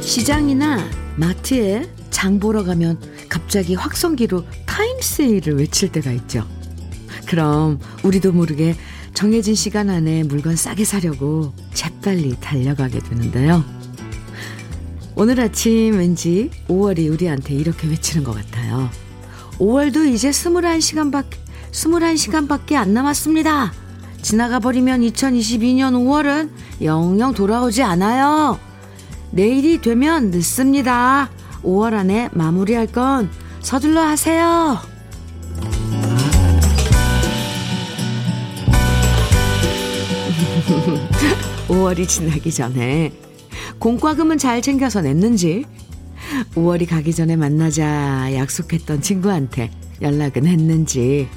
시장이나 마트에 장 보러 가면 갑자기 확성기로 타임 세일을 외칠 때가 있죠. 그럼 우리도 모르게 정해진 시간 안에 물건 싸게 사려고 재빨리 달려가게 되는데요. 오늘 아침 왠지 5월이 우리한테 이렇게 외치는 것 같아요. 5월도 이제 21시간밖에, 21시간밖에 안 남았습니다. 지나가 버리면 2022년 5월은 영영 돌아오지 않아요. 내일이 되면 늦습니다. 5월 안에 마무리할 건 서둘러 하세요. 5월이 지나기 전에 공과금은 잘 챙겨서 냈는지 5월이 가기 전에 만나자 약속했던 친구한테 연락은 했는지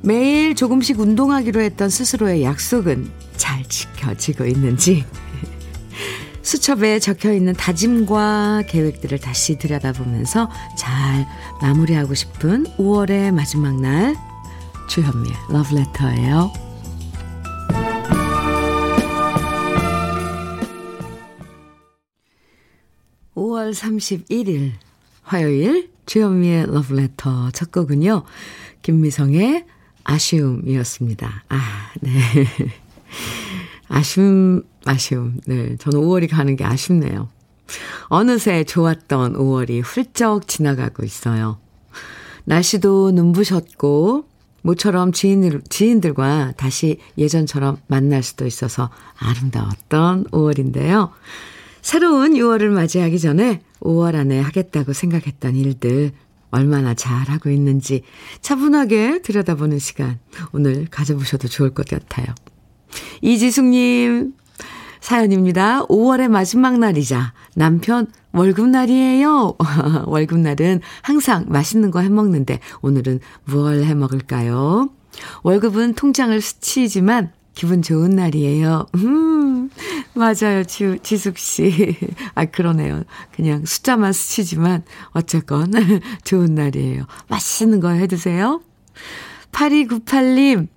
매일 조금씩 운동하기로 했던 스스로의 약속은 잘 지켜지고 있는지 수첩에 적혀 있는 다짐과 계획들을 다시 들여다보면서 잘 마무리하고 싶은 5월의 마지막 날 주현미의 러브레터예요. 5월 31일 화요일 주현미의 러브레터 첫 곡은요. 김미성의 아쉬움이었습니다. 아, 네. 아쉬움, 아쉬움. 네. 저는 5월이 가는 게 아쉽네요. 어느새 좋았던 5월이 훌쩍 지나가고 있어요. 날씨도 눈부셨고, 모처럼 지인들, 지인들과 다시 예전처럼 만날 수도 있어서 아름다웠던 5월인데요. 새로운 6월을 맞이하기 전에 5월 안에 하겠다고 생각했던 일들 얼마나 잘하고 있는지 차분하게 들여다보는 시간 오늘 가져보셔도 좋을 것 같아요. 이지숙님 사연입니다. 5월의 마지막 날이자 남편 월급날이에요. 월급날은 항상 맛있는 거 해먹는데 오늘은 무얼 해먹을까요? 월급은 통장을 스치지만 기분 좋은 날이에요. 음, 맞아요. 지, 지숙 씨. 아, 그러네요. 그냥 숫자만 스치지만 어쨌건 좋은 날이에요. 맛있는 거 해드세요. 8298님,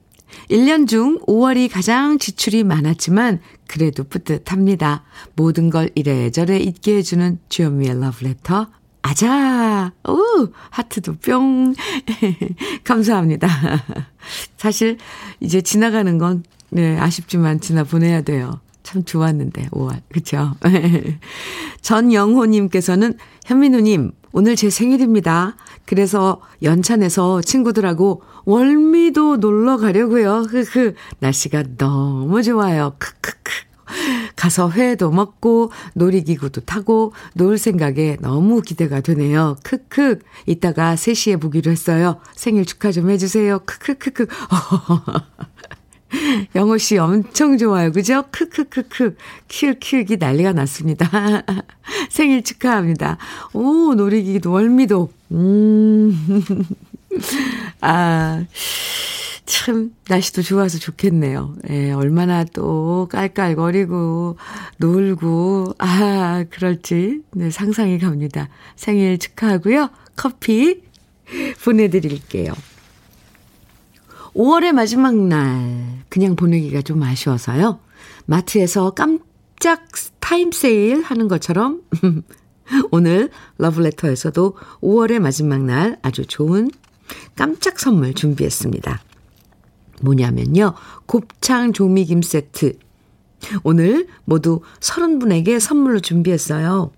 1년 중 5월이 가장 지출이 많았지만 그래도 뿌듯합니다. 모든 걸 이래저래 잊게 해주는 주현미의 러브레터. 아자! 오! 하트도 뿅! 감사합니다. 사실 이제 지나가는 건 네, 아쉽지만 지나 보내야 돼요. 참 좋았는데, 5월. 그쵸? 전영호님께서는 현민우님, 오늘 제 생일입니다. 그래서 연찬에서 친구들하고 월미도 놀러 가려고요. 흐흐. 날씨가 너무 좋아요. 크크크. 가서 회도 먹고 놀이기구도 타고 놀 생각에 너무 기대가 되네요. 크크. 이따가 3시에 보기로 했어요. 생일 축하 좀 해주세요. 크크크크. 영호 씨 엄청 좋아요. 그죠? 크크크크. 키읔 키읔이 난리가 났습니다. 생일 축하합니다. 오, 놀이기도 월미도. 음. 아, 참, 날씨도 좋아서 좋겠네요. 예, 얼마나 또 깔깔거리고, 놀고, 아, 그럴지, 네, 상상이 갑니다. 생일 축하하고요. 커피 보내드릴게요. 5월의 마지막 날, 그냥 보내기가 좀 아쉬워서요. 마트에서 깜짝 타임 세일 하는 것처럼, 오늘 러브레터에서도 5월의 마지막 날 아주 좋은 깜짝 선물 준비했습니다. 뭐냐면요. 곱창 조미김 세트. 오늘 모두 30분에게 선물로 준비했어요.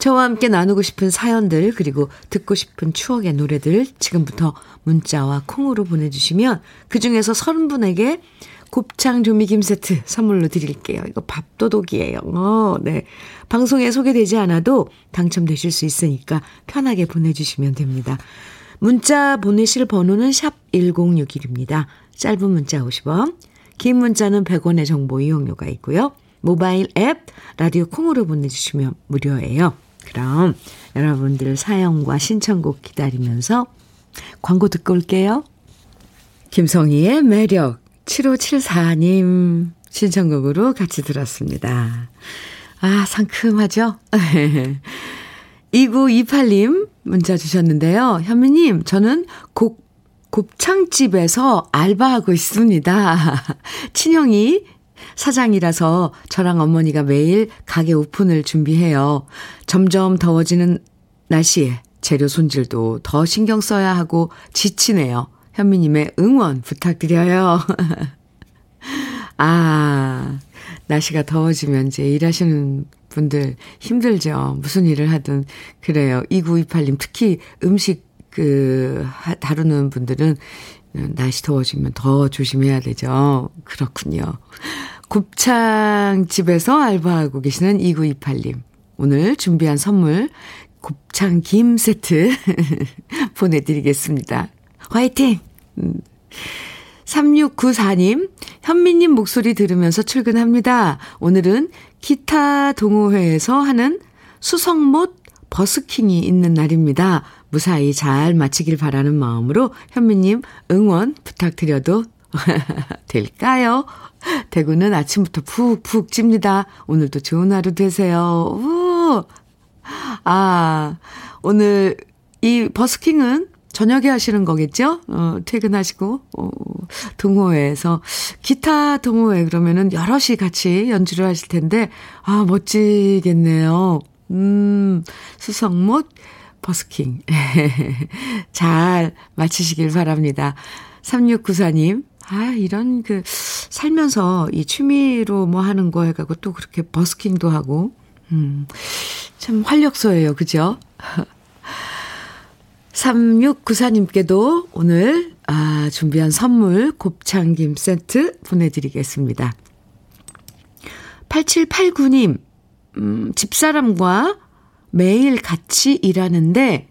저와 함께 나누고 싶은 사연들, 그리고 듣고 싶은 추억의 노래들 지금부터 문자와 콩으로 보내주시면 그 중에서 30분에게 곱창 조미김 세트 선물로 드릴게요. 이거 밥도둑이에요. 어, 네. 방송에 소개되지 않아도 당첨되실 수 있으니까 편하게 보내주시면 됩니다. 문자 보내실 번호는 샵 1061입니다. 짧은 문자 50원, 긴 문자는 100원의 정보 이용료가 있고요. 모바일 앱, 라디오 콩으로 보내주시면 무료예요. 그럼 여러분들 사연과 신청곡 기다리면서 광고 듣고 올게요. 김성희의 매력 7574님 신청곡으로 같이 들었습니다. 아, 상큼하죠? 2928님 문자 주셨는데요. 현미님, 저는 곱, 곱창집에서 알바하고 있습니다. 친형이 사장이라서 저랑 어머니가 매일 가게 오픈을 준비해요. 점점 더워지는 날씨에 재료 손질도 더 신경 써야 하고 지치네요. 현미님의 응원 부탁드려요. 아, 날씨가 더워지면 이제 일하시는 분들 힘들죠. 무슨 일을 하든. 그래요. 2928님, 특히 음식 그, 다루는 분들은 날씨 더워지면 더 조심해야 되죠. 그렇군요. 곱창집에서 알바하고 계시는 2928님. 오늘 준비한 선물, 곱창 김 세트 보내드리겠습니다. 화이팅! 3694님, 현미님 목소리 들으면서 출근합니다. 오늘은 기타 동호회에서 하는 수성못 버스킹이 있는 날입니다. 무사히 잘 마치길 바라는 마음으로 현미님 응원 부탁드려도 될까요? 대구는 아침부터 푹푹 찝니다. 오늘도 좋은 하루 되세요. 우! 아, 오늘 이 버스킹은 저녁에 하시는 거겠죠? 어, 퇴근하시고, 어, 동호회에서. 기타 동호회 그러면은 여럿이 같이 연주를 하실 텐데, 아, 멋지겠네요. 음, 수성못, 버스킹. 잘 마치시길 바랍니다. 3694님, 아, 이런 그, 살면서 이 취미로 뭐 하는 거 해가고 또 그렇게 버스킹도 하고, 음, 참 활력소예요. 그죠? 3694님께도 오늘, 아, 준비한 선물 곱창김 세트 보내드리겠습니다. 8789님, 음, 집사람과 매일 같이 일하는데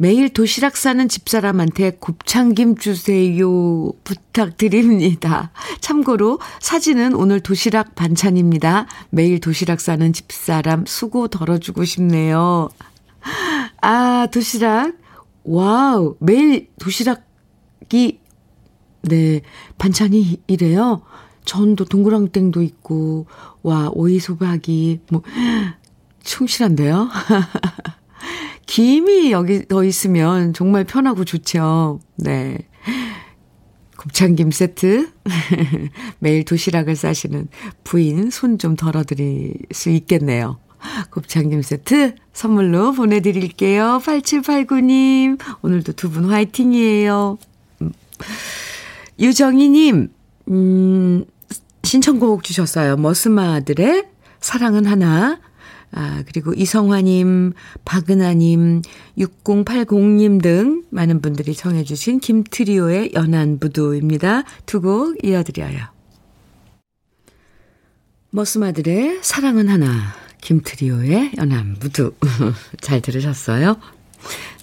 매일 도시락 싸는 집사람한테 곱창김 주세요 부탁드립니다. 참고로 사진은 오늘 도시락 반찬입니다. 매일 도시락 싸는 집사람 수고 덜어주고 싶네요. 아, 도시락. 와우. 매일 도시락이, 네, 반찬이 이래요. 전도 동그랑땡도 있고, 와, 오이소박이, 뭐, 충실한데요? 김이 여기 더 있으면 정말 편하고 좋죠. 네. 곱창김 세트. 매일 도시락을 싸시는 부인 손 좀 덜어드릴 수 있겠네요. 곱창김 세트 선물로 보내드릴게요. 8789님. 오늘도 두 분 화이팅이에요. 음. 유정희님, 음, 신청곡 주셨어요. 머스마들의 사랑은 하나. 아, 그리고 이성화님, 박은하님, 6080님 등 많은 분들이 청해주신 김트리오의 연안부두입니다. 두 곡 이어드려요. 머스마들의 사랑은 하나, 김트리오의 연안부두. 잘 들으셨어요?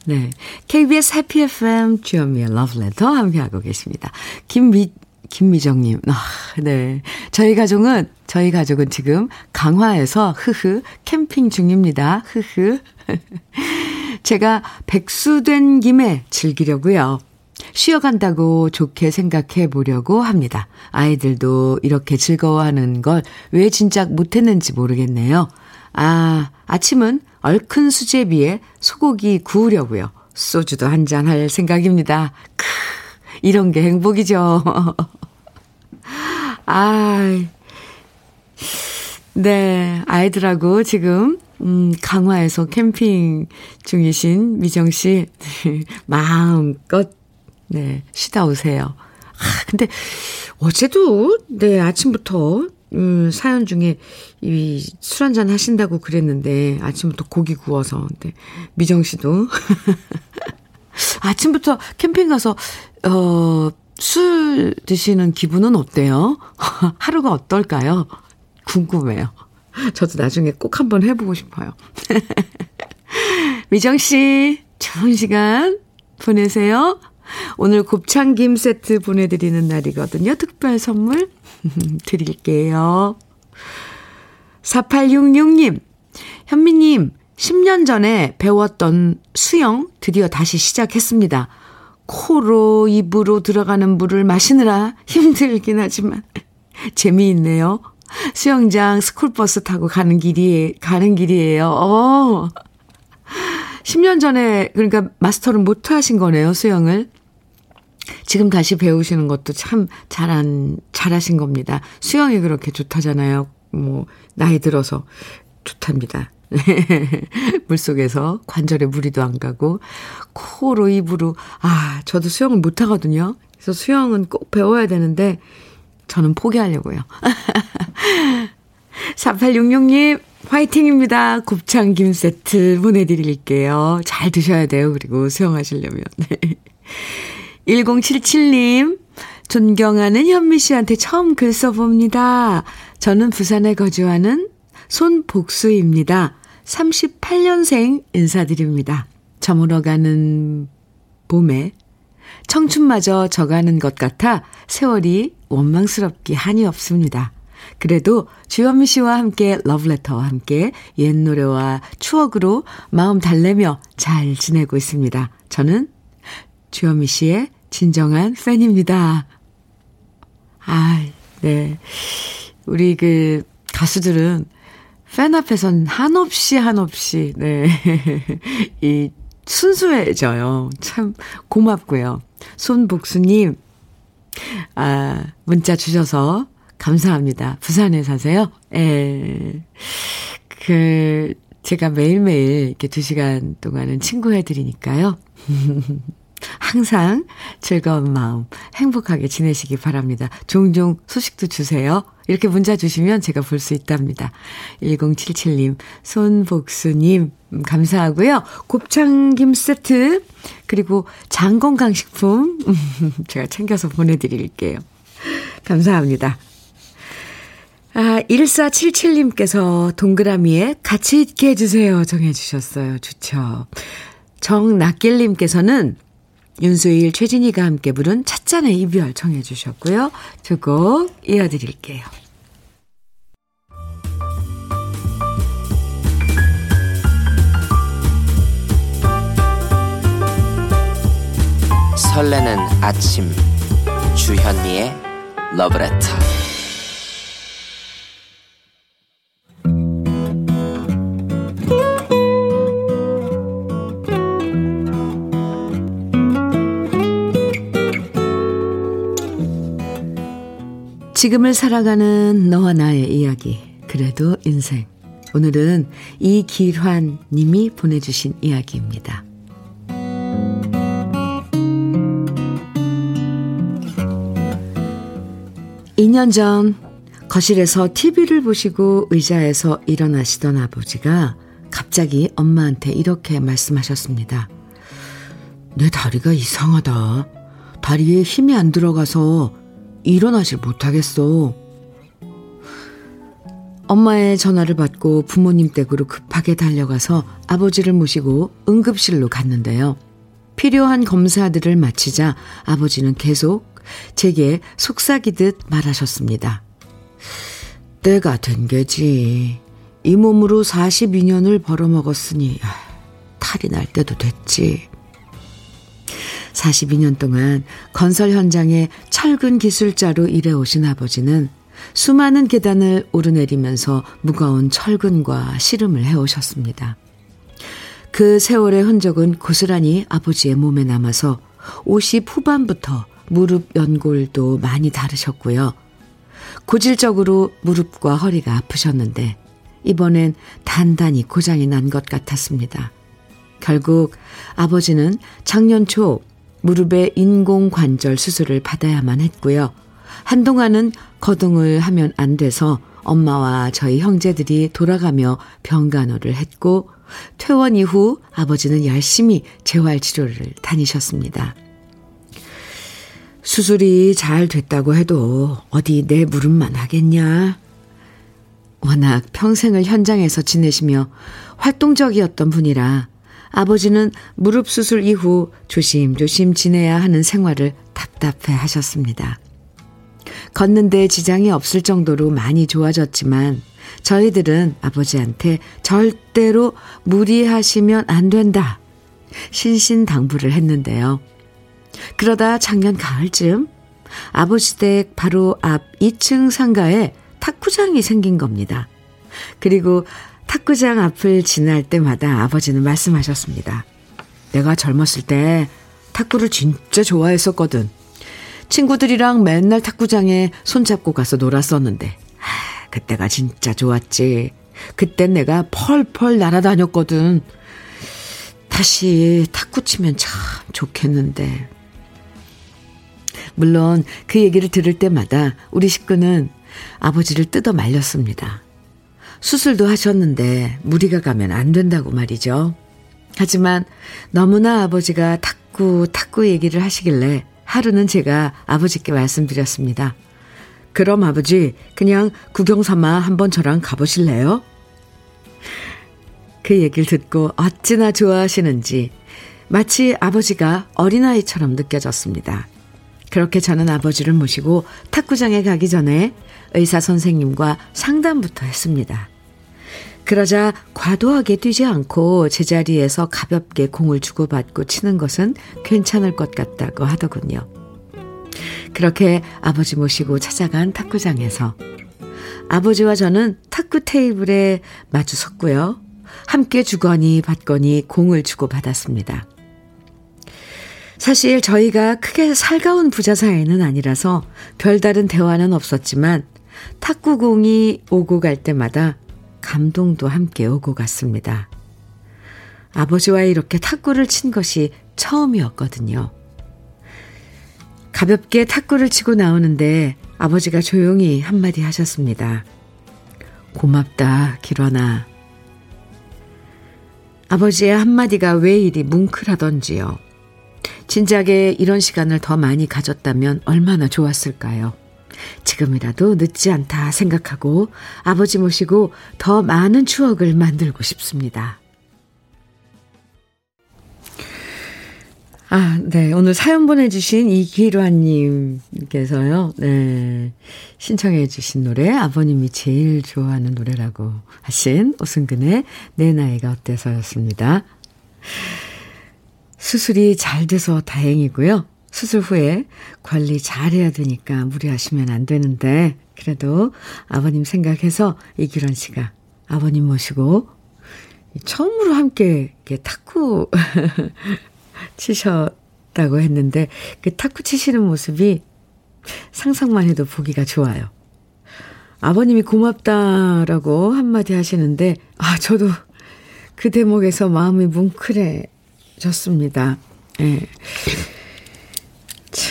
네. KBS 해피 FM 주현미의 러브레터 함께하고 계십니다. 김미, 김미정님, 아, 네. 저희 가족은, 저희 가족은 지금 강화에서, 흐흐, 캠핑 중입니다. 흐흐. 제가 백수된 김에 즐기려고요. 쉬어간다고 좋게 생각해 보려고 합니다. 아이들도 이렇게 즐거워하는 걸 왜 진작 못했는지 모르겠네요. 아, 아침은 얼큰 수제비에 소고기 구우려고요. 소주도 한 잔 할 생각입니다. 크, 이런 게 행복이죠. 아, 네, 아이들하고 지금, 음, 강화에서 캠핑 중이신 미정 씨, 마음껏, 네, 쉬다 오세요. 아, 근데, 어제도, 네, 아침부터, 음, 사연 중에, 이, 술 한잔 하신다고 그랬는데, 아침부터 고기 구워서, 네, 미정 씨도. 아침부터 캠핑 가서, 어, 술 드시는 기분은 어때요? 하루가 어떨까요? 궁금해요. 저도 나중에 꼭 한번 해보고 싶어요. 미정 씨, 좋은 시간 보내세요. 오늘 곱창김 세트 보내드리는 날이거든요. 특별 선물 드릴게요. 4866님, 현미님, 10년 전에 배웠던 수영 드디어 다시 시작했습니다. 코로 입으로 들어가는 물을 마시느라 힘들긴 하지만 재미있네요. 수영장 스쿨버스 타고 가는 길이 가는 길이에요. 어. 10년 전에 그러니까 마스터를 못 하신 거네요, 수영을. 지금 다시 배우시는 것도 참 잘한 잘하신 겁니다. 수영이 그렇게 좋다잖아요. 뭐 나이 들어서 좋답니다. 물속에서 관절에 무리도 안 가고 코로 입으로 아 저도 수영을 못 하거든요. 그래서 수영은 꼭 배워야 되는데 저는 포기하려고요. 4866님 화이팅입니다. 곱창 김 세트 보내드릴게요. 잘 드셔야 돼요. 그리고 수영하시려면. 1077님 존경하는 현미 씨한테 처음 글 써봅니다. 저는 부산에 거주하는 손복수입니다. 38년생 인사드립니다. 저물어가는 봄에 청춘마저 져가는 것 같아 세월이 원망스럽기 한이 없습니다. 그래도 주현미 씨와 함께 러브레터와 함께 옛 노래와 추억으로 마음 달래며 잘 지내고 있습니다. 저는 주현미 씨의 진정한 팬입니다. 아, 네. 우리 그 가수들은 팬 앞에선 한없이 한없이, 네. 이 순수해져요. 참 고맙고요. 손복수님, 아, 문자 주셔서 감사합니다. 부산에 사세요? 예. 그, 제가 매일매일 이렇게 두 시간 동안은 친구 해드리니까요. 항상 즐거운 마음, 행복하게 지내시기 바랍니다. 종종 소식도 주세요. 이렇게 문자 주시면 제가 볼 수 있답니다. 1077님, 손복수님, 감사하고요. 곱창김 세트, 그리고 장건강식품, 제가 챙겨서 보내드릴게요. 감사합니다. 아, 1477님께서 동그라미에 같이 있게 해주세요. 정해주셨어요. 좋죠. 정낙길님께서는 윤수일, 최진희가 함께 부른 찻잔의 이별 청해 주셨고요. 두 곡 이어드릴게요. 설레는 아침 주현미의 러브레터 지금을 살아가는 너와 나의 이야기. 그래도 인생. 오늘은 이길환 님이 보내주신 이야기입니다. 2년 전 거실에서 TV를 보시고 의자에서 일어나시던 아버지가 갑자기 엄마한테 이렇게 말씀하셨습니다. 내 다리가 이상하다. 다리에 힘이 안 들어가서 일어나질 못하겠어. 엄마의 전화를 받고 부모님 댁으로 급하게 달려가서 아버지를 모시고 응급실로 갔는데요. 필요한 검사들을 마치자 아버지는 계속 제게 속삭이듯 말하셨습니다. 때가 된 게지. 이 몸으로 42년을 벌어먹었으니 탈이 날 때도 됐지. 42년 동안 건설 현장에 철근 기술자로 일해오신 아버지는 수많은 계단을 오르내리면서 무거운 철근과 씨름을 해오셨습니다. 그 세월의 흔적은 고스란히 아버지의 몸에 남아서 50 후반부터 무릎 연골도 많이 다르셨고요. 고질적으로 무릎과 허리가 아프셨는데 이번엔 단단히 고장이 난 것 같았습니다. 결국 아버지는 작년 초 무릎에 인공관절 수술을 받아야만 했고요. 한동안은 거동을 하면 안 돼서 엄마와 저희 형제들이 돌아가며 병간호를 했고 퇴원 이후 아버지는 열심히 재활치료를 다니셨습니다. 수술이 잘 됐다고 해도 어디 내 무릎만 하겠냐? 워낙 평생을 현장에서 지내시며 활동적이었던 분이라 아버지는 무릎 수술 이후 조심조심 지내야 하는 생활을 답답해 하셨습니다. 걷는데 지장이 없을 정도로 많이 좋아졌지만 저희들은 아버지한테 절대로 무리하시면 안 된다. 신신당부를 했는데요. 그러다 작년 가을쯤 아버지 댁 바로 앞 2층 상가에 탁구장이 생긴 겁니다. 그리고 탁구장 앞을 지날 때마다 아버지는 말씀하셨습니다. 내가 젊었을 때 탁구를 진짜 좋아했었거든. 친구들이랑 맨날 탁구장에 손잡고 가서 놀았었는데, 아, 그때가 진짜 좋았지. 그땐 내가 펄펄 날아다녔거든. 다시 탁구 치면 참 좋겠는데. 물론 그 얘기를 들을 때마다 우리 식구는 아버지를 뜯어 말렸습니다. 수술도 하셨는데 무리가 가면 안 된다고 말이죠. 하지만 너무나 아버지가 탁구, 탁구 얘기를 하시길래 하루는 제가 아버지께 말씀드렸습니다. 그럼 아버지, 그냥 구경 삼아 한번 저랑 가보실래요? 그 얘기를 듣고 어찌나 좋아하시는지 마치 아버지가 어린아이처럼 느껴졌습니다. 그렇게 저는 아버지를 모시고 탁구장에 가기 전에 의사 선생님과 상담부터 했습니다. 그러자 과도하게 뛰지 않고 제자리에서 가볍게 공을 주고받고 치는 것은 괜찮을 것 같다고 하더군요. 그렇게 아버지 모시고 찾아간 탁구장에서 아버지와 저는 탁구 테이블에 마주 섰고요. 함께 주거니 받거니 공을 주고받았습니다. 사실 저희가 크게 살가운 부자 사이는 아니라서 별다른 대화는 없었지만 탁구공이 오고 갈 때마다 감동도 함께 오고 갔습니다. 아버지와 이렇게 탁구를 친 것이 처음이었거든요. 가볍게 탁구를 치고 나오는데 아버지가 조용히 한마디 하셨습니다. 고맙다, 길원아. 아버지의 한마디가 왜 이리 뭉클하던지요. 진작에 이런 시간을 더 많이 가졌다면 얼마나 좋았을까요? 지금이라도 늦지 않다 생각하고 아버지 모시고 더 많은 추억을 만들고 싶습니다. 아, 네. 오늘 사연 보내주신 이기환님께서요, 네. 신청해주신 노래, 아버님이 제일 좋아하는 노래라고 하신 오승근의 내 나이가 어때서였습니다. 수술이 잘 돼서 다행이고요. 수술 후에 관리 잘 해야 되니까 무리하시면 안 되는데, 그래도 아버님 생각해서 이규란 씨가 아버님 모시고 처음으로 함께 탁구 치셨다고 했는데, 그 탁구 치시는 모습이 상상만 해도 보기가 좋아요. 아버님이 고맙다라고 한마디 하시는데, 아, 저도 그 대목에서 마음이 뭉클해졌습니다. 예. 네.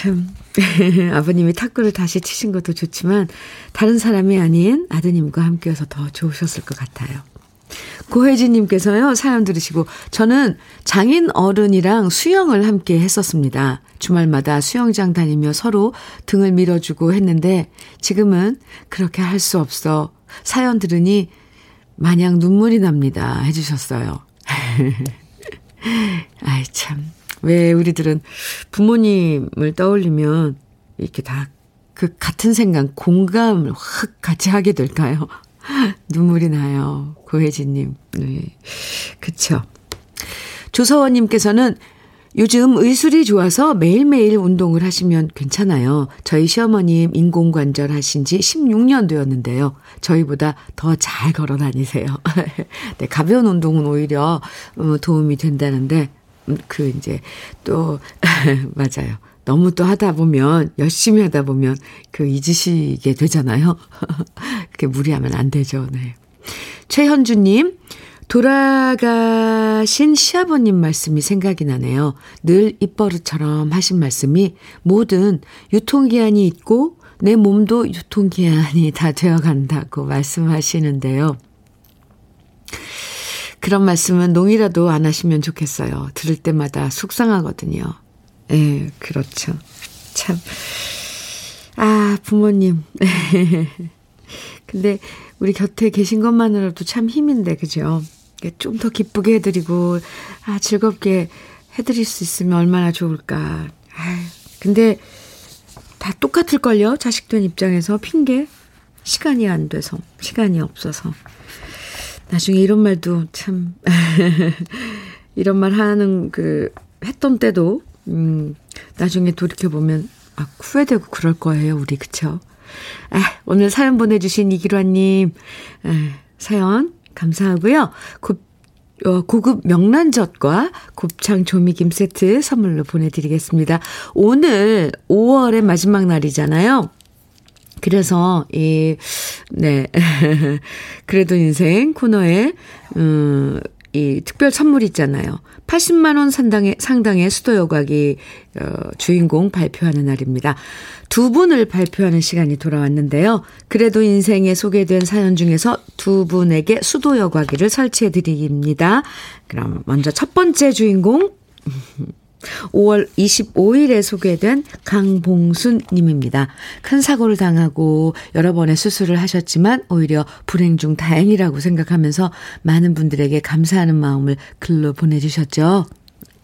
참. 아버님이 탁구를 다시 치신 것도 좋지만 다른 사람이 아닌 아드님과 함께해서 더 좋으셨을 것 같아요. 고혜진님께서요, 사연 들으시고, 저는 장인 어른이랑 수영을 함께 했었습니다. 주말마다 수영장 다니며 서로 등을 밀어주고 했는데, 지금은 그렇게 할 수 없어. 사연 들으니 마냥 눈물이 납니다. 해주셨어요. 아이, 참. 왜 우리들은 부모님을 떠올리면 이렇게 다 그 같은 생각, 공감을 확 같이 하게 될까요? 눈물이 나요. 고혜진님. 네. 그쵸. 조서원님께서는 요즘 의술이 좋아서 매일매일 운동을 하시면 괜찮아요. 저희 시어머님 인공관절 하신 지 16년 되었는데요. 저희보다 더 잘 걸어 다니세요. 네, 가벼운 운동은 오히려 어, 도움이 된다는데 그 이제 또 맞아요. 너무 또 하다 보면 열심히 하다 보면 그 잊으시게 되잖아요. 그렇게 무리하면 안 되죠. 네. 최현주 님 돌아가신 시아버님 말씀이 생각이 나네요. 늘 입버릇처럼 하신 말씀이 모든 유통기한이 있고 내 몸도 유통기한이 다 되어 간다고 말씀하시는데요. 그런 말씀은 농이라도 안 하시면 좋겠어요. 들을 때마다 속상하거든요. 예, 그렇죠. 참. 아, 부모님. 근데 우리 곁에 계신 것만으로도 참 힘인데, 그죠? 좀 더 기쁘게 해드리고, 아, 즐겁게 해드릴 수 있으면 얼마나 좋을까. 아, 근데 다 똑같을걸요? 자식된 입장에서 핑계? 시간이 안 돼서, 시간이 없어서. 나중에 이런 말도 참, 이런 말 하는 그, 했던 때도, 음, 나중에 돌이켜보면, 아, 후회되고 그럴 거예요, 우리, 그쵸? 아, 오늘 사연 보내주신 이기라님, 아, 사연 감사하고요. 곱, 어, 고급 명란젓과 곱창 조미김 세트 선물로 보내드리겠습니다. 오늘 5월의 마지막 날이잖아요. 그래서, 이, 네. 그래도 인생 코너에, 음, 이 특별 선물 있잖아요. 80만 원 상당의, 상당의 수도 여과기, 어, 주인공 발표하는 날입니다. 두 분을 발표하는 시간이 돌아왔는데요. 그래도 인생에 소개된 사연 중에서 두 분에게 수도 여과기를 설치해 드립니다. 그럼 먼저 첫 번째 주인공, 5월 25일에 소개된 강봉순 님입니다. 큰 사고를 당하고 여러 번의 수술을 하셨지만 오히려 불행 중 다행이라고 생각하면서 많은 분들에게 감사하는 마음을 글로 보내주셨죠.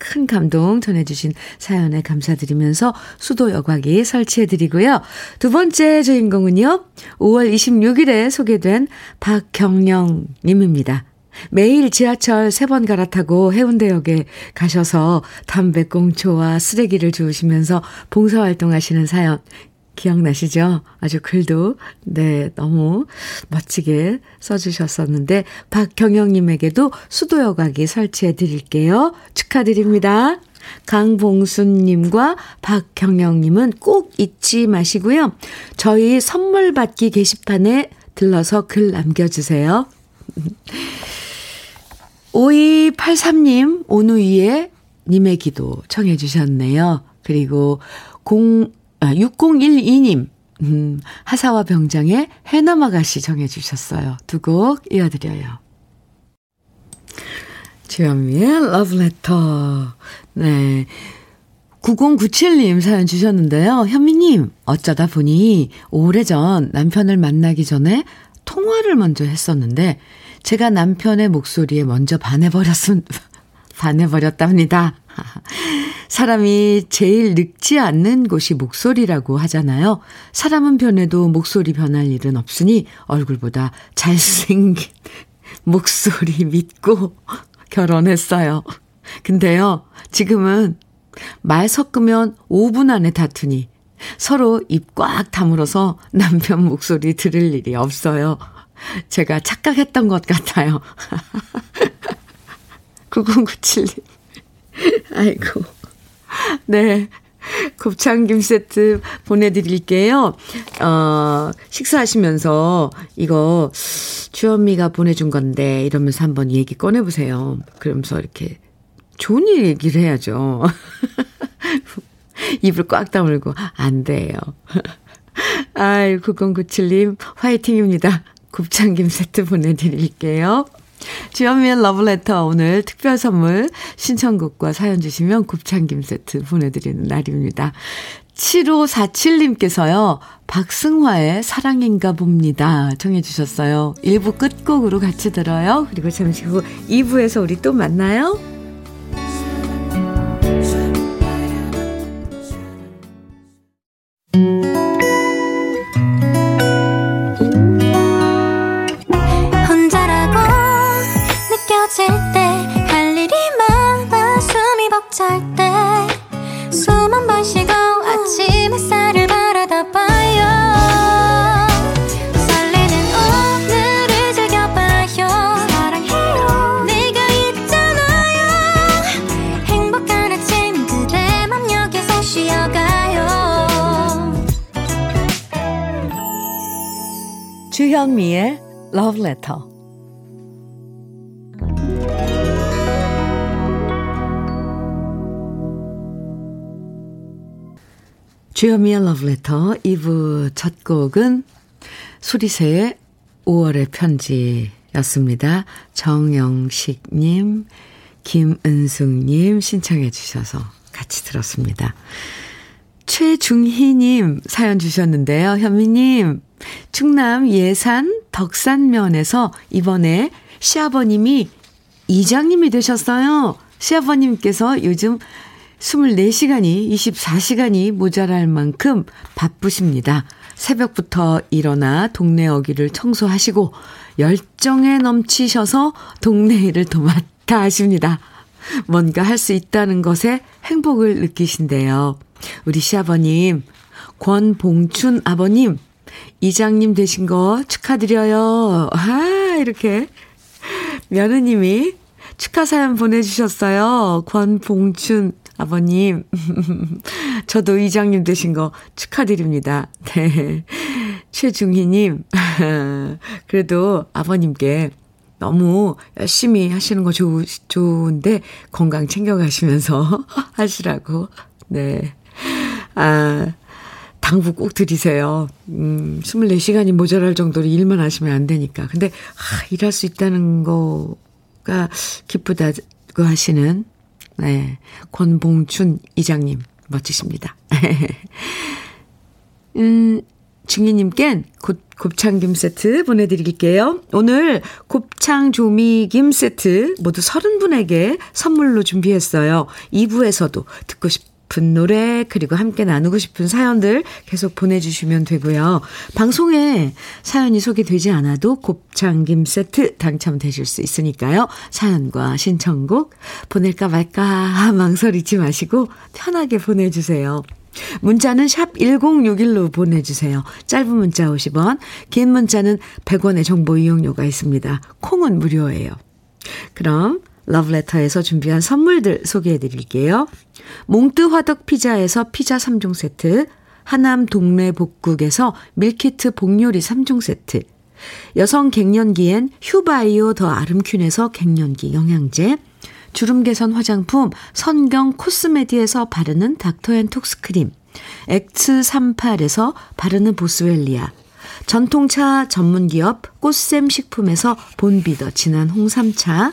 큰 감동 전해주신 사연에 감사드리면서 수도 여과기 설치해드리고요. 두 번째 주인공은요, 5월 26일에 소개된 박경령 님입니다. 매일 지하철 세번 갈아타고 해운대역에 가셔서 담배꽁초와 쓰레기를 주우시면서 봉사활동 하시는 사연 기억나시죠? 아주 글도, 네, 너무 멋지게 써주셨었는데, 박경영님에게도 수도여과기 설치해 드릴게요. 축하드립니다. 강봉순님과 박경영님은 꼭 잊지 마시고요. 저희 선물 받기 게시판에 들러서 글 남겨주세요. 5283님, 오누이의 님의 기도 청해 주셨네요. 그리고 0, 아, 6012님, 음, 하사와 병장의 해남아가씨 정해 주셨어요. 두 곡 이어드려요. 주현미의 러브레터. 네. 9097님 사연 주셨는데요. 현미님, 어쩌다 보니 오래전 남편을 만나기 전에 통화를 먼저 했었는데, 제가 남편의 목소리에 먼저 반해버렸음, 반해버렸답니다. 사람이 제일 늙지 않는 곳이 목소리라고 하잖아요. 사람은 변해도 목소리 변할 일은 없으니 얼굴보다 잘생긴 목소리 믿고 결혼했어요. 근데요, 지금은 말 섞으면 5분 안에 다투니 서로 입 꽉 다물어서 남편 목소리 들을 일이 없어요. 제가 착각했던 것 같아요. 9097님. 아이고. 네. 곱창김 세트 보내드릴게요. 어, 식사하시면서 이거 주현미가 보내준 건데 이러면서 한번 얘기 꺼내보세요. 그러면서 이렇게 좋은 얘기를 해야죠. 입을 꽉 다물고 안 돼요. 아이, 9097님 화이팅입니다. 곱창김 세트 보내드릴게요. 주현미의 러브레터 오늘 특별 선물 신청곡과 사연 주시면 곱창김 세트 보내드리는 날입니다. 7547님께서요. 박승화의 사랑인가 봅니다. 청해 주셨어요. 1부 끝곡으로 같이 들어요. 그리고 잠시 후 2부에서 우리 또 만나요. Letter. 주현미의 Letter 2부 첫 곡은 수리새의 5월의 편지였습니다. 정영식님, 김은숙님 신청해 주셔서 같이 들었습니다. 최중희님 사연 주셨는데요. 현미님, 충남 예산 덕산면에서 이번에 시아버님이 이장님이 되셨어요. 시아버님께서 요즘 24시간이, 24시간이 모자랄 만큼 바쁘십니다. 새벽부터 일어나 동네 어귀를 청소하시고 열정에 넘치셔서 동네 일을 도맡아 하십니다. 뭔가 할 수 있다는 것에 행복을 느끼신대요. 우리 시아버님, 권봉춘 아버님, 이장님 되신 거 축하드려요. 아, 이렇게 며느님이 축하 사연 보내주셨어요. 권봉춘 아버님. 저도 이장님 되신 거 축하드립니다. 네. 최중희님. 그래도 아버님께 너무 열심히 하시는 거 좋, 좋은데 건강 챙겨가시면서 하시라고. 네. 아, 당부 꼭 드리세요. 음, 24시간이 모자랄 정도로 일만 하시면 안 되니까. 근데, 아, 일할 수 있다는 거가 기쁘다고 하시는, 네. 권봉춘 이장님, 멋지십니다. 음, 중희님껜 곱창김 세트 보내드릴게요. 오늘 곱창 조미김 세트 모두 30분에게 선물로 준비했어요. 2부에서도 듣고 싶 싶은 노래, 그리고 함께 나누고 싶은 사연들 계속 보내주시면 되고요. 방송에 사연이 소개되지 않아도 곱창김 세트 당첨되실 수 있으니까요. 사연과 신청곡 보낼까 말까 망설이지 마시고 편하게 보내주세요. 문자는 샵 1061로 보내주세요. 짧은 문자 50원, 긴 문자는 100원의 정보 이용료가 있습니다. 콩은 무료예요. 그럼 러브레터에서 준비한 선물들 소개해 드릴게요. 몽뜨 화덕 피자에서 피자 3종 세트, 하남 동네 복국에서 밀키트 복요리 3종 세트, 여성 갱년기엔 휴바이오 더 아름퀸에서 갱년기 영양제, 주름 개선 화장품 선경 코스메디에서 바르는 닥터앤톡스 크림, X38에서 바르는 보스웰리아, 전통차 전문기업 꽃샘 식품에서 본비더 진한 홍삼차,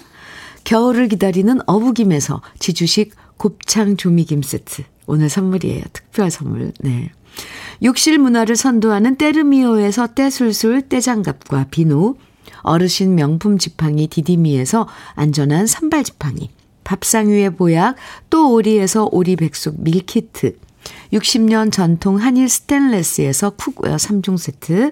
겨울을 기다리는 어부김에서 지주식 곱창 조미김 세트. 오늘 선물이에요. 특별 선물. 네. 욕실 문화를 선도하는 때르미오에서 때술술 때장갑과 비누, 어르신 명품 지팡이 디디미에서 안전한 산발 지팡이, 밥상 위의 보약 또 오리에서 오리 백숙 밀키트, 60년 전통 한일 스텐레스에서 cookware 3종 세트,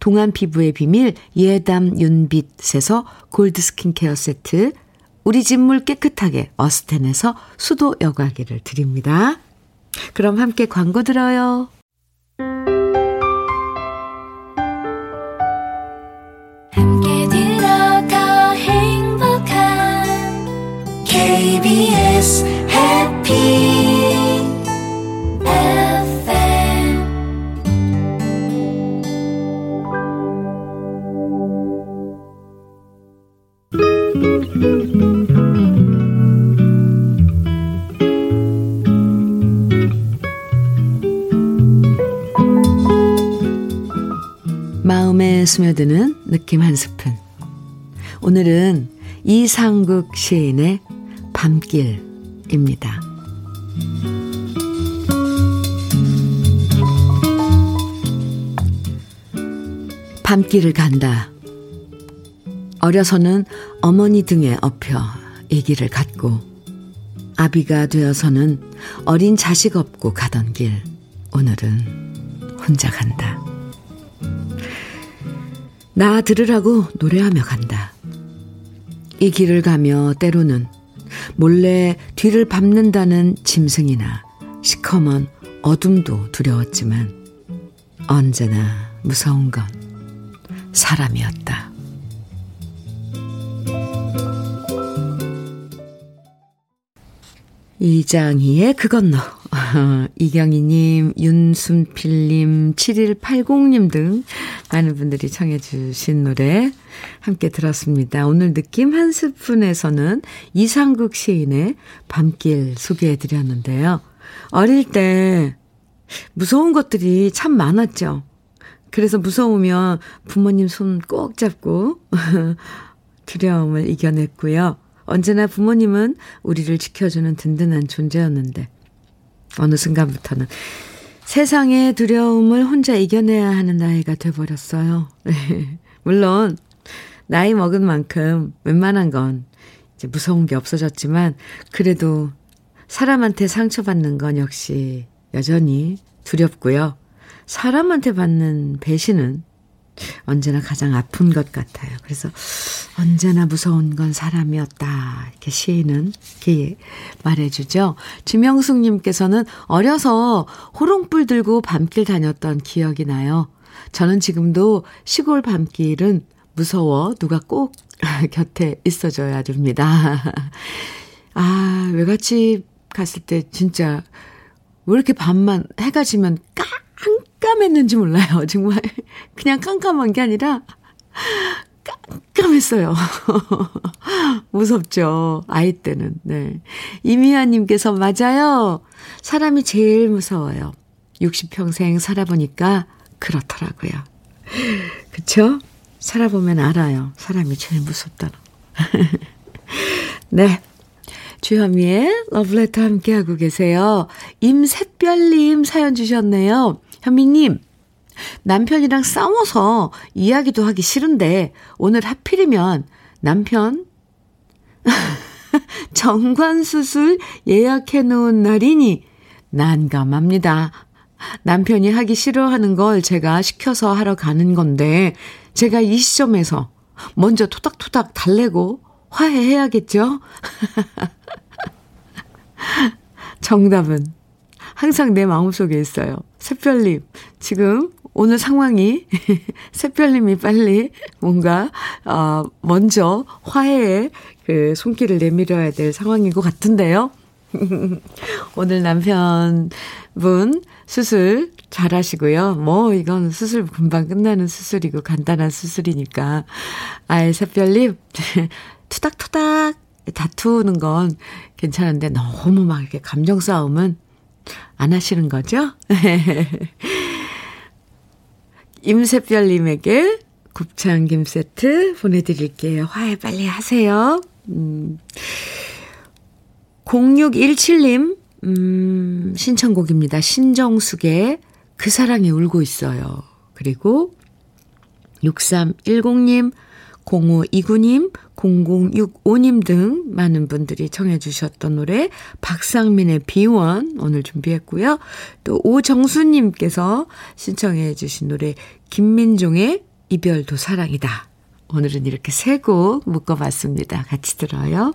동안 피부의 비밀 예담 윤빛에서 골드 스킨케어 세트, 우리 집물 깨끗하게 어스텐에서 수도 여과기를 드립니다. 그럼 함께 광고 들어요. 함께 들어가 행복한 KBS 해피 마음에 스며드는 느낌 한 스푼. 오늘은 이상국 시인의 밤길입니다. 밤길을 간다. 어려서는 어머니 등에 업혀 이 길을 갔고, 아비가 되어서는 어린 자식 없고 가던 길, 오늘은 혼자 간다. 나 들으라고 노래하며 간다. 이 길을 가며 때로는 몰래 뒤를 밟는다는 짐승이나 시커먼 어둠도 두려웠지만 언제나 무서운 건 사람이었다. 이장희의 그 건 너. 이경희님, 윤순필님, 7180님 등 많은 분들이 청해주신 노래 함께 들었습니다. 오늘 느낌 한 스푼에서는 이상국 시인의 밤길 소개해드렸는데요. 어릴 때 무서운 것들이 참 많았죠. 그래서 무서우면 부모님 손 꼭 잡고 두려움을 이겨냈고요. 언제나 부모님은 우리를 지켜주는 든든한 존재였는데, 어느 순간부터는 세상의 두려움을 혼자 이겨내야 하는 나이가 돼버렸어요. 네. 물론, 나이 먹은 만큼 웬만한 건 이제 무서운 게 없어졌지만, 그래도 사람한테 상처받는 건 역시 여전히 두렵고요. 사람한테 받는 배신은 언제나 가장 아픈 것 같아요. 그래서 언제나 무서운 건 사람이었다. 이렇게 시인은 이렇게 말해주죠. 지명숙님께서는 어려서 호롱불 들고 밤길 다녔던 기억이 나요. 저는 지금도 시골 밤길은 무서워 누가 꼭 곁에 있어줘야 됩니다. 아, 외갓집 갔을 때 진짜 왜 이렇게 밤만 해가 지면 깜깜했는지 몰라요. 정말 그냥 깜깜한 게 아니라 깜깜했어요. 무섭죠. 아이 때는. 네. 이미아 님께서 맞아요. 사람이 제일 무서워요. 60평생 살아보니까 그렇더라고요. 그쵸? 살아보면 알아요. 사람이 제일 무섭다는. 네. 주현미의 러브레터 함께하고 계세요. 임샛별님 사연 주셨네요. 현미님, 남편이랑 싸워서 이야기도 하기 싫은데 오늘 하필이면 남편 정관수술 예약해 놓은 날이니 난감합니다. 남편이 하기 싫어하는 걸 제가 시켜서 하러 가는 건데 제가 이 시점에서 먼저 토닥토닥 달래고 화해해야겠죠? 정답은 항상 내 마음속에 있어요. 새별님, 지금 오늘 상황이 새별님이 빨리 뭔가 어 먼저 화해의 그 손길을 내밀어야 될 상황인 것 같은데요. 오늘 남편분 수술 잘 하시고요. 뭐, 이건 수술 금방 끝나는 수술이고 간단한 수술이니까. 아이, 새별님, 투닥투닥 다투는 건 괜찮은데 너무 막 이렇게 감정 싸움은 안 하시는 거죠? 임새별님에게 곱창 김 세트 보내드릴게요. 화해 빨리 하세요. 음. 0617님, 음, 신청곡입니다. 신정숙의 그 사랑이 울고 있어요. 그리고 6310님, 0529님, 0065님 등 많은 분들이 청해 주셨던 노래 박상민의 비원 오늘 준비했고요. 또 오정수님께서 신청해 주신 노래 김민종의 이별도 사랑이다. 오늘은 이렇게 세 곡 묶어봤습니다. 같이 들어요.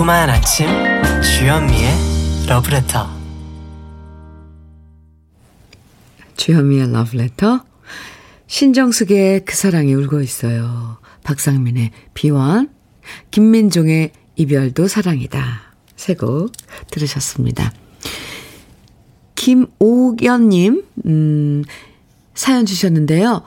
달콤한 아침 주현미의 러브레터 주현미의 러브레터 신정숙의 그 사랑이 울고 있어요. 박상민의 비원 김민종의 이별도 사랑이다. 세곡 들으셨습니다. 김오견님, 음, 사연 주셨는데요.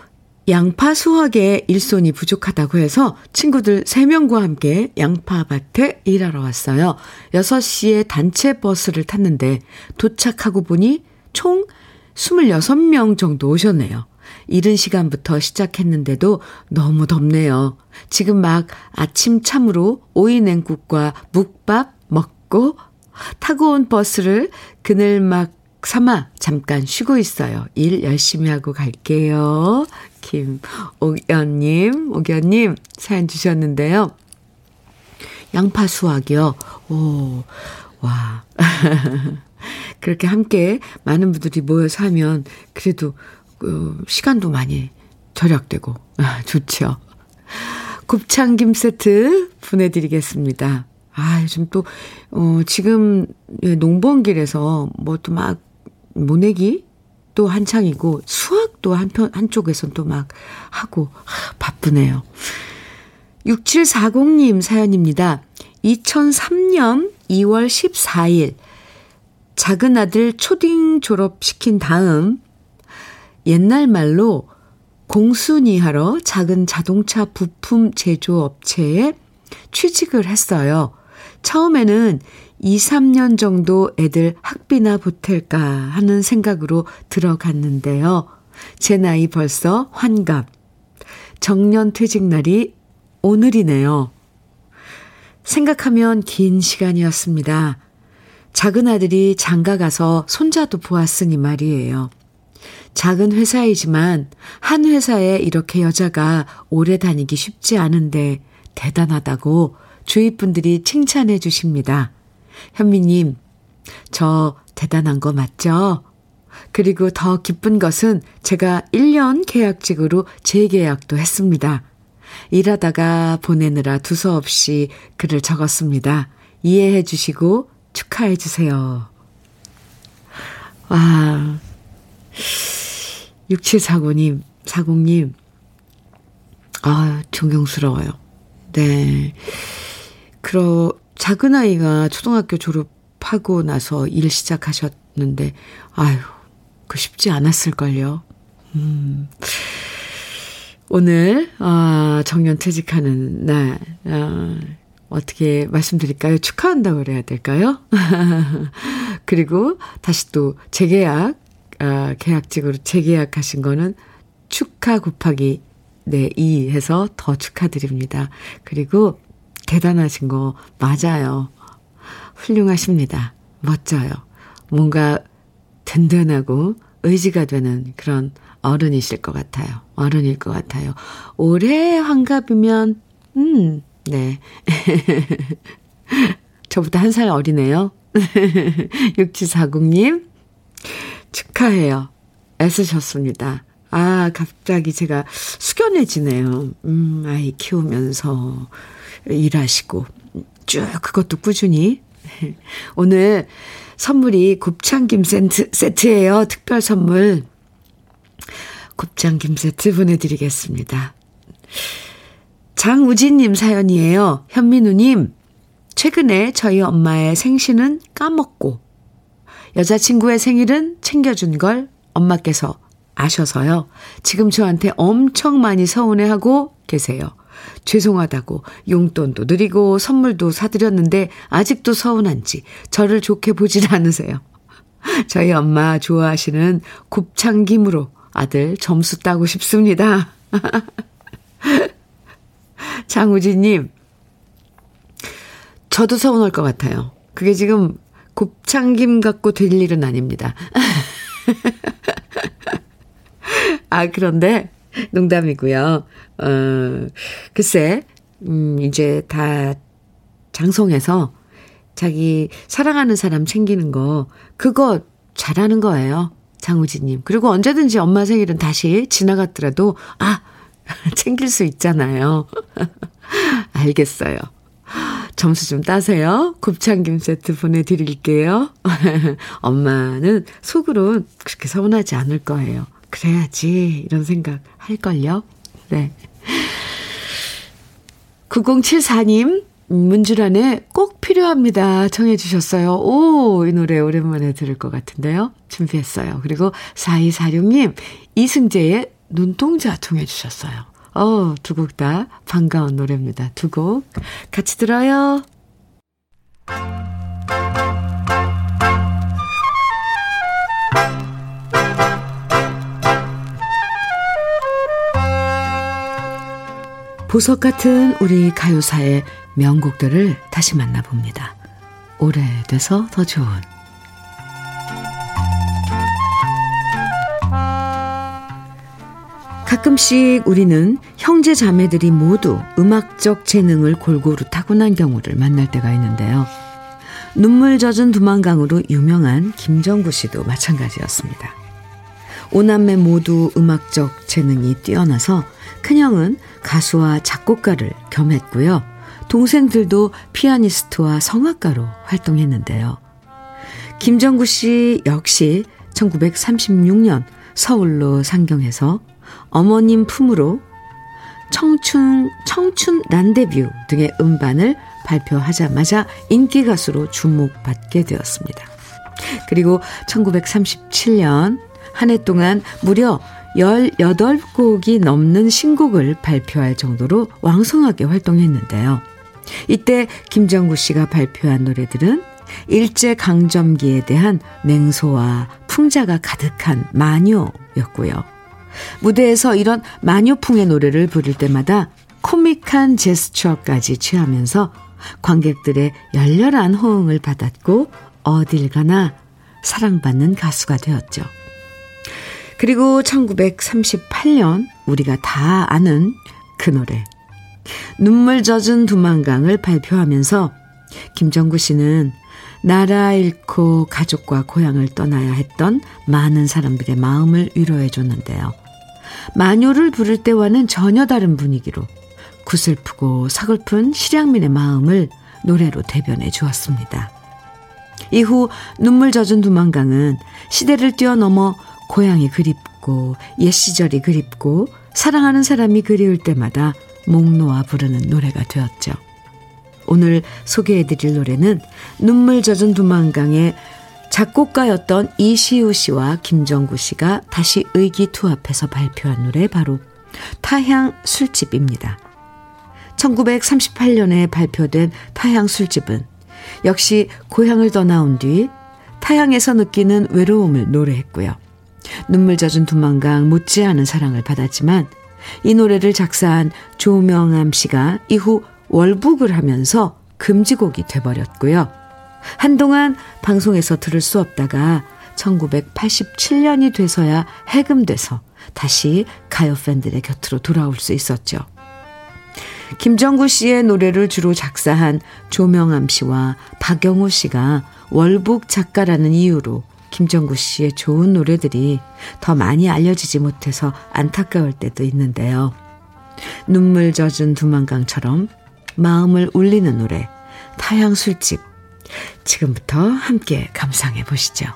양파 수확에 일손이 부족하다고 해서 친구들 3명과 함께 양파밭에 일하러 왔어요. 6시에 단체 버스를 탔는데 도착하고 보니 총 26명 정도 오셨네요. 이른 시간부터 시작했는데도 너무 덥네요. 지금 막 아침 참으로 오이냉국과 묵밥 먹고 타고 온 버스를 그늘막 삼아 잠깐 쉬고 있어요. 일 열심히 하고 갈게요. 김옥연님, 옥연님 사연 주셨는데요. 양파 수확이요. 오, 와. 그렇게 함께 많은 분들이 모여서 하면 그래도 그 시간도 많이 절약되고 아, 좋죠. 곱창김 세트 보내드리겠습니다. 아, 요즘 또, 어, 지금 농번길에서 뭐 또 막 모내기 또 한창이고 수학도 한편 한쪽에선 또 막 하고 바쁘네요. 6740님 사연입니다. 2003년 2월 14일 작은 아들 초딩 졸업시킨 다음 옛날 말로 공순이 하러 작은 자동차 부품 제조 업체에 취직을 했어요. 처음에는 2, 3년 정도 애들 학비나 보탤까 하는 생각으로 들어갔는데요. 제 나이 벌써 환갑. 정년 퇴직 날이 오늘이네요. 생각하면 긴 시간이었습니다. 작은 아들이 장가 가서 손자도 보았으니 말이에요. 작은 회사이지만 한 회사에 이렇게 여자가 오래 다니기 쉽지 않은데 대단하다고 주위 분들이 칭찬해 주십니다. 현미님, 저 대단한 거 맞죠? 그리고 더 기쁜 것은 제가 1년 계약직으로 재계약도 했습니다. 일하다가 보내느라 두서없이 글을 적었습니다. 이해해 주시고 축하해 주세요. 와, 6749님, 40님, 아, 존경스러워요. 네. 그러, 작은 아이가 초등학교 졸업하고 나서 일 시작하셨는데, 아유, 그 쉽지 않았을걸요. 음. 오늘, 아, 정년 퇴직하는 날, 아, 어떻게 말씀드릴까요? 축하한다고 그래야 될까요? 그리고 다시 또 재계약, 아, 계약직으로 재계약하신 거는 축하 곱하기 네, 2 해서 더 축하드립니다. 그리고 대단하신 거 맞아요. 훌륭하십니다. 멋져요. 뭔가 든든하고 의지가 되는 그런 어른이실 것 같아요. 어른일 것 같아요. 올해 환갑이면, 음, 네. 저보다 한 살 어리네요. 6740님, 축하해요. 애쓰셨습니다. 아, 갑자기 제가 숙연해지네요. 음, 아이 키우면서 일하시고, 쭉 그것도 꾸준히. 오늘 선물이 곱창김 세트, 세트예요. 특별 선물. 곱창김 세트 보내드리겠습니다. 장우진님 사연이에요. 현민우님, 최근에 저희 엄마의 생신은 까먹고, 여자친구의 생일은 챙겨준 걸 엄마께서 아셔서요. 지금 저한테 엄청 많이 서운해하고 계세요. 죄송하다고 용돈도 드리고 선물도 사드렸는데 아직도 서운한지 저를 좋게 보질 않으세요. 저희 엄마 좋아하시는 곱창김으로 아들 점수 따고 싶습니다. 장우진님, 저도 서운할 것 같아요. 그게 지금 곱창김 갖고 될 일은 아닙니다. 아, 그런데 농담이고요. 어, 글쎄, 음, 이제 다 장송해서 자기 사랑하는 사람 챙기는 거, 그거 잘하는 거예요. 장우진님. 그리고 언제든지 엄마 생일은 다시 지나갔더라도, 아, 챙길 수 있잖아요. 알겠어요. 점수 좀 따세요. 곱창김 세트 보내드릴게요. 엄마는 속으로 그렇게 서운하지 않을 거예요. 그래야지. 이런 생각 할걸요. 네. 9074님, 문주란에 꼭 필요합니다. 청해 주셨어요. 오, 이 노래 오랜만에 들을 것 같은데요. 준비했어요. 그리고 4246님, 이승재의 눈동자 청해 주셨어요. 어, 두 곡 다 반가운 노래입니다. 두 곡 같이 들어요. 보석 같은 우리 가요사의 명곡들을 다시 만나봅니다. 오래돼서 더 좋은 가끔씩 우리는 형제 자매들이 모두 음악적 재능을 골고루 타고난 경우를 만날 때가 있는데요. 눈물 젖은 두만강으로 유명한 김정구 씨도 마찬가지였습니다. 오남매 모두 음악적 재능이 뛰어나서 큰형은 가수와 작곡가를 겸했고요. 동생들도 피아니스트와 성악가로 활동했는데요. 김정구 씨 역시 1936년 서울로 상경해서 어머님 품으로 청춘, 청춘 난데뷰 등의 음반을 발표하자마자 인기 가수로 주목받게 되었습니다. 그리고 1937년 한 해 동안 무려 18곡이 넘는 신곡을 발표할 정도로 왕성하게 활동했는데요. 이때 김정구 씨가 발표한 노래들은 일제 강점기에 대한 냉소와 풍자가 가득한 마녀였고요. 무대에서 이런 마녀풍의 노래를 부를 때마다 코믹한 제스처까지 취하면서 관객들의 열렬한 호응을 받았고 어딜 가나 사랑받는 가수가 되었죠. 그리고 1938년 우리가 다 아는 그 노래 눈물 젖은 두만강을 발표하면서 김정구 씨는 나라 잃고 가족과 고향을 떠나야 했던 많은 사람들의 마음을 위로해 줬는데요. 마녀를 부를 때와는 전혀 다른 분위기로 구슬프고 서글픈 실향민의 마음을 노래로 대변해 주었습니다. 이후 눈물 젖은 두만강은 시대를 뛰어넘어 고향이 그립고 옛 시절이 그립고 사랑하는 사람이 그리울 때마다 목 놓아 부르는 노래가 되었죠. 오늘 소개해드릴 노래는 눈물 젖은 두만강의 작곡가였던 이시우 씨와 김정구 씨가 다시 의기투합해서 발표한 노래 바로 타향 술집입니다. 1938년에 발표된 타향 술집은 역시 고향을 떠나온 뒤 타향에서 느끼는 외로움을 노래했고요. 눈물 젖은 두만강 못지않은 사랑을 받았지만 이 노래를 작사한 조명암 씨가 이후 월북을 하면서 금지곡이 돼버렸고요. 한동안 방송에서 들을 수 없다가 1987년이 돼서야 해금돼서 다시 가요 팬들의 곁으로 돌아올 수 있었죠. 김정구 씨의 노래를 주로 작사한 조명암 씨와 박영호 씨가 월북 작가라는 이유로 김정구 씨의 좋은 노래들이 더 많이 알려지지 못해서 안타까울 때도 있는데요. 눈물 젖은 두만강처럼 마음을 울리는 노래, 타향 술집. 지금부터 함께 감상해 보시죠.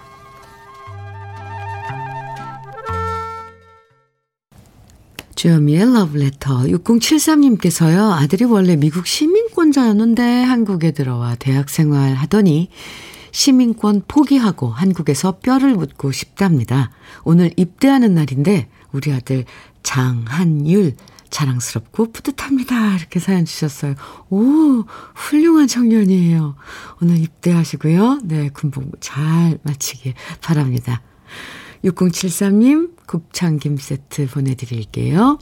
주현미의 러브레터 6073님께서요. 아들이 원래 미국 시민권자였는데 한국에 들어와 대학 생활 하더니 시민권 포기하고 한국에서 뼈를 묻고 싶답니다. 오늘 입대하는 날인데 우리 아들 장한율 자랑스럽고 뿌듯합니다. 이렇게 사연 주셨어요. 오, 훌륭한 청년이에요. 오늘 입대하시고요. 네, 군복무 잘 마치길 바랍니다. 6073님 곱창김 세트 보내드릴게요.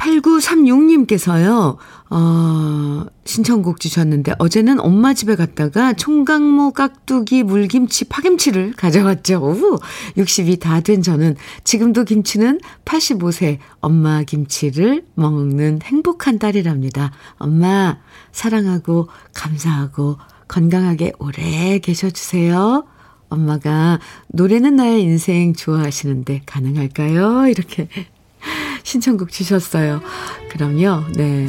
8936님께서요, 어, 신청곡 주셨는데, 어제는 엄마 집에 갔다가 총각무, 깍두기, 물김치, 파김치를 가져왔죠. 오, 60이 다 된 저는 지금도 김치는 85세 엄마 김치를 먹는 행복한 딸이랍니다. 엄마, 사랑하고, 감사하고, 건강하게 오래 계셔주세요. 엄마가 노래는 나의 인생 좋아하시는데 가능할까요? 이렇게 신청곡 주셨어요. 그럼요, 네.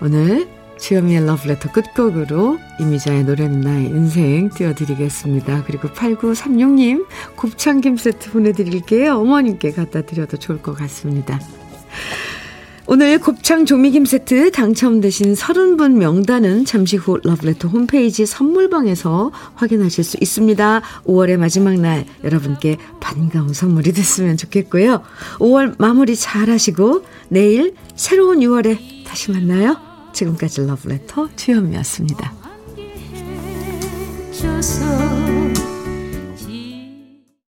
오늘 주현미의 러브레터 끝곡으로 이미자의 노래는 나의 인생 띄워드리겠습니다. 그리고 8936님 곱창김 세트 보내드릴게요. 어머님께 갖다 드려도 좋을 것 같습니다. 오늘 곱창 조미김 세트 당첨되신 30분 명단은 잠시 후 러브레터 홈페이지 선물방에서 확인하실 수 있습니다. 5월의 마지막 날 여러분께 반가운 선물이 됐으면 좋겠고요. 5월 마무리 잘 하시고 내일 새로운 6월에 다시 만나요. 지금까지 러브레터 주현미였습니다.